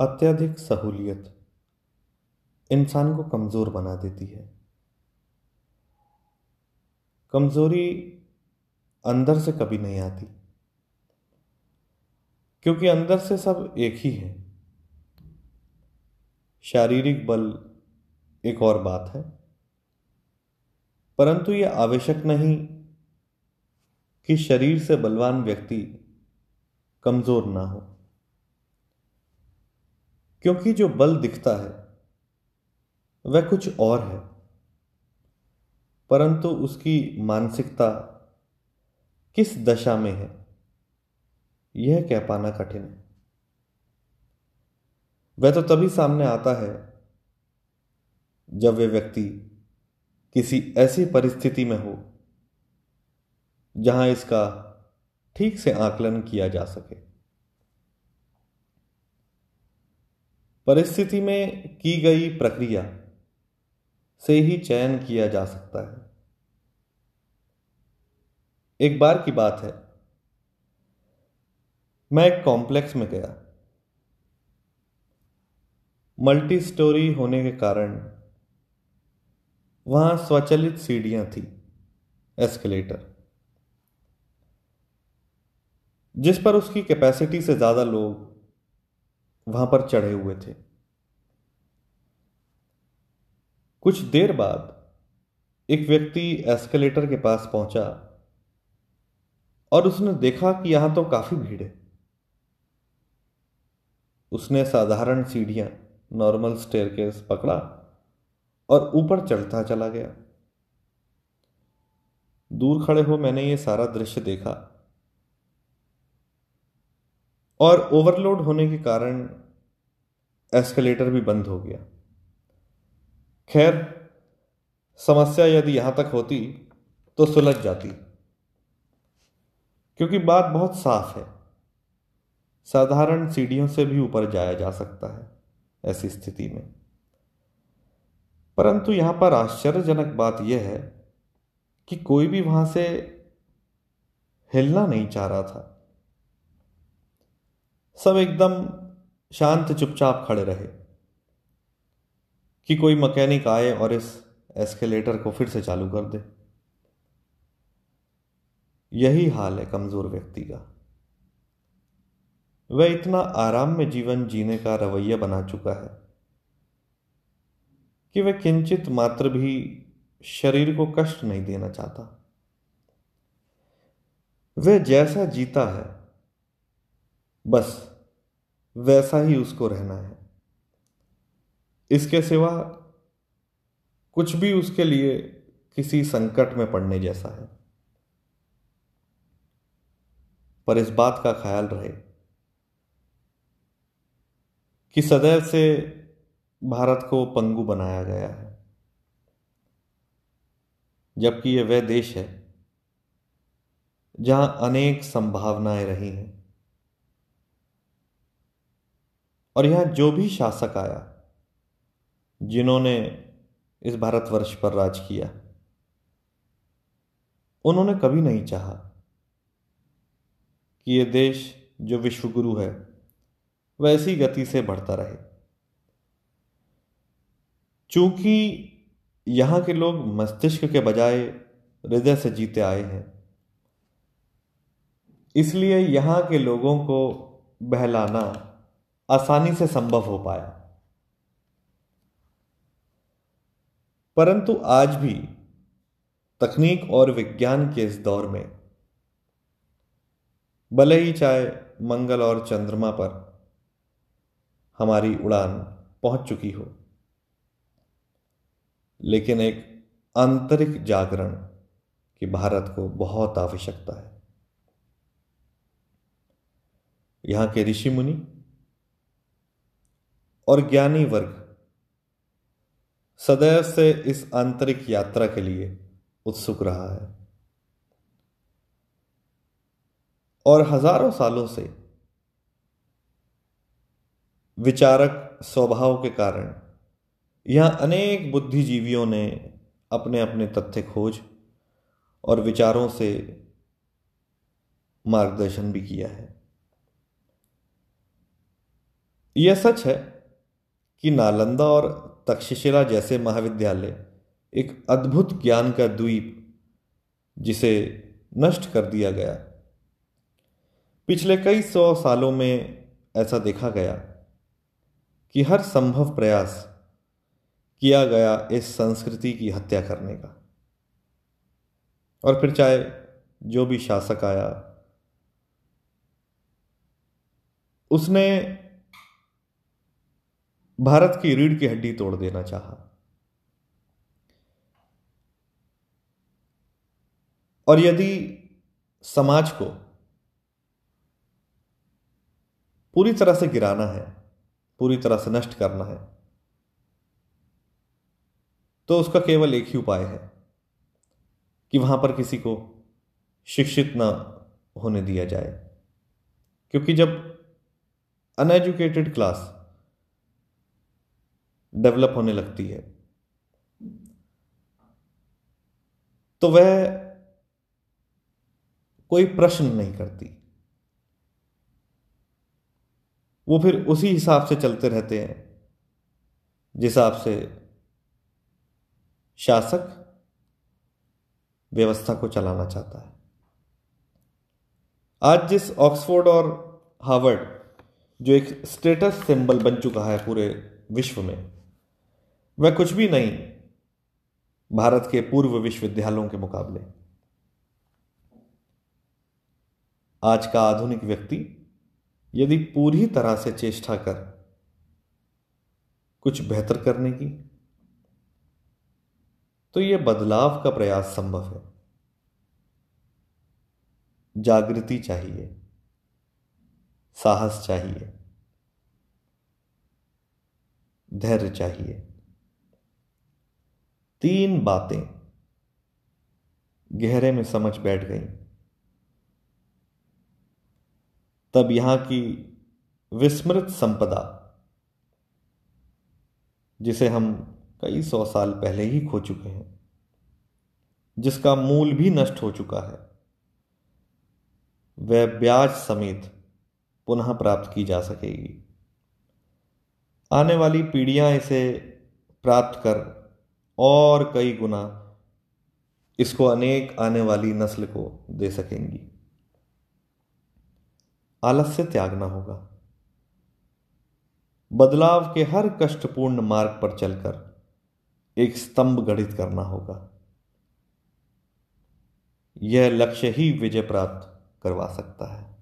अत्यधिक सहूलियत इंसान को कमज़ोर बना देती है। कमज़ोरी अंदर से कभी नहीं आती, क्योंकि अंदर से सब एक ही है। शारीरिक बल एक और बात है, परंतु यह आवश्यक नहीं कि शरीर से बलवान व्यक्ति कमज़ोर ना हो। क्योंकि जो बल दिखता है, वह कुछ और है। परंतु उसकी मानसिकता किस दशा में है, यह कह पाना कठिन है। वह तो तभी सामने आता है, जब वे व्यक्ति किसी ऐसी परिस्थिति में हो, जहाँ इसका ठीक से आकलन किया जा सके। परिस्थिति में की गई प्रक्रिया से ही चयन किया जा सकता है। एक बार की बात है। मैं एक कॉम्प्लेक्स में गया। मल्टी स्टोरी होने के कारण वहाँ स्वचालित सीढ़ियाँ थी, एस्केलेटर। जिस पर उसकी कैपेसिटी से ज़्यादा लोग वहाँ पर चढ़े हुए थे। कुछ देर बाद एक व्यक्ति एस्केलेटर के पास पहुँचा और उसने देखा कि यहाँ तो काफ़ी भीड़ है। उसने साधारण सीढ़ियाँ नॉर्मल स्टेयरकेस पकड़ा और ऊपर चढ़ता चला गया। दूर खड़े हो मैंने ये सारा दृश्य देखा। और ओवरलोड होने के कारण एस्केलेटर भी बंद हो गया। खैर, समस्या यदि यहाँ तक होती तो सुलझ जाती। क्योंकि बात बहुत साफ़ है। साधारण सीढ़ियों से भी ऊपर जाया जा सकता है ऐसी स्थिति में। परंतु यहाँ पर आश्चर्यजनक बात यह है कि कोई भी वहाँ से हिलना नहीं चाह रहा था। सब एकदम शांत चुपचाप खड़े रहे कि कोई मैकेनिक आए और इस एस्केलेटर को फिर से चालू कर दे। यही हाल है कमज़ोर व्यक्ति का। वह इतना आराम में जीवन जीने का रवैया बना चुका है कि वह किंचित मात्र भी शरीर को कष्ट नहीं देना चाहता। वह जैसा जीता है बस, वैसा ही उसको रहना है। इसके सिवा कुछ भी उसके लिए किसी संकट में पड़ने जैसा है। पर इस बात का ख्याल रहे कि सदैव से भारत को पंगु बनाया गया है। जबकि यह वह देश है जहाँ अनेक संभावनाएँ रही हैं। और यहाँ जो भी शासक आया, जिन्होंने इस भारतवर्ष पर राज किया, उन्होंने कभी नहीं चाहा कि यह देश जो विश्वगुरु है वैसी गति से बढ़ता रहे। चूँकि यहाँ के लोग मस्तिष्क के बजाय हृदय से जीते आए हैं, इसलिए यहाँ के लोगों को बहलाना आसानी से संभव हो पाया। परंतु आज भी तकनीक और विज्ञान के इस दौर में, भले ही चाहे मंगल और चंद्रमा पर हमारी उड़ान पहुँच चुकी हो, लेकिन एक आंतरिक जागरण की भारत को बहुत आवश्यकता है। यहाँ के ऋषि मुनि और ज्ञानी वर्ग। सदैव से इस आंतरिक यात्रा के लिए उत्सुक रहा है। और हज़ारों सालों से विचारक स्वभाव के कारण यहाँ अनेक बुद्धिजीवियों ने अपने अपने तथ्य खोज और विचारों से मार्गदर्शन भी किया है। यह सच है कि नालंदा और तक्षशिला जैसे महाविद्यालय एक अद्भुत ज्ञान का द्वीप जिसे नष्ट कर दिया गया। पिछले कई सौ सालों में ऐसा देखा गया कि हर संभव प्रयास किया गया इस संस्कृति की हत्या करने का। और फिर चाहे जो भी शासक आया, उसने भारत की रीढ़ की हड्डी तोड़ देना चाहा। और यदि समाज को पूरी तरह से गिराना है, पूरी तरह से नष्ट करना है तो उसका केवल एक ही उपाय है कि वहाँ पर किसी को शिक्षित ना होने दिया जाए। क्योंकि जब अनएजुकेटेड क्लास डेवलप होने लगती है। तो वह कोई प्रश्न नहीं करती। वो फिर उसी हिसाब से चलते रहते हैं, जिस हिसाब से शासक व्यवस्था को चलाना चाहता है। आज जिस ऑक्सफोर्ड और हार्वर्ड, जो एक स्टेटस सिंबल बन चुका है पूरे विश्व में वह कुछ भी नहीं, भारत के पूर्व विश्वविद्यालयों के मुकाबले। आज का आधुनिक व्यक्ति यदि पूरी तरह से चेष्टा कर कुछ बेहतर करने की तो यह बदलाव का प्रयास संभव है। जागृति चाहिए, साहस चाहिए, धैर्य चाहिए। तीन बातें गहरे में समझ बैठ गई। तब यहाँ की विस्मृत संपदा, जिसे हम कई सौ साल पहले ही खो चुके हैं, जिसका मूल भी नष्ट हो चुका है, वह ब्याज समेत पुनः प्राप्त की जा सकेगी। आने वाली पीढ़ियाँ इसे प्राप्त कर और कई गुना इसको अनेक आने वाली नस्ल को दे सकेंगी। आलस्य त्यागना होगा। बदलाव के हर कष्टपूर्ण मार्ग पर चलकर एक स्तंभ गढ़ित करना होगा। यह लक्ष्य ही विजय प्राप्त करवा सकता है।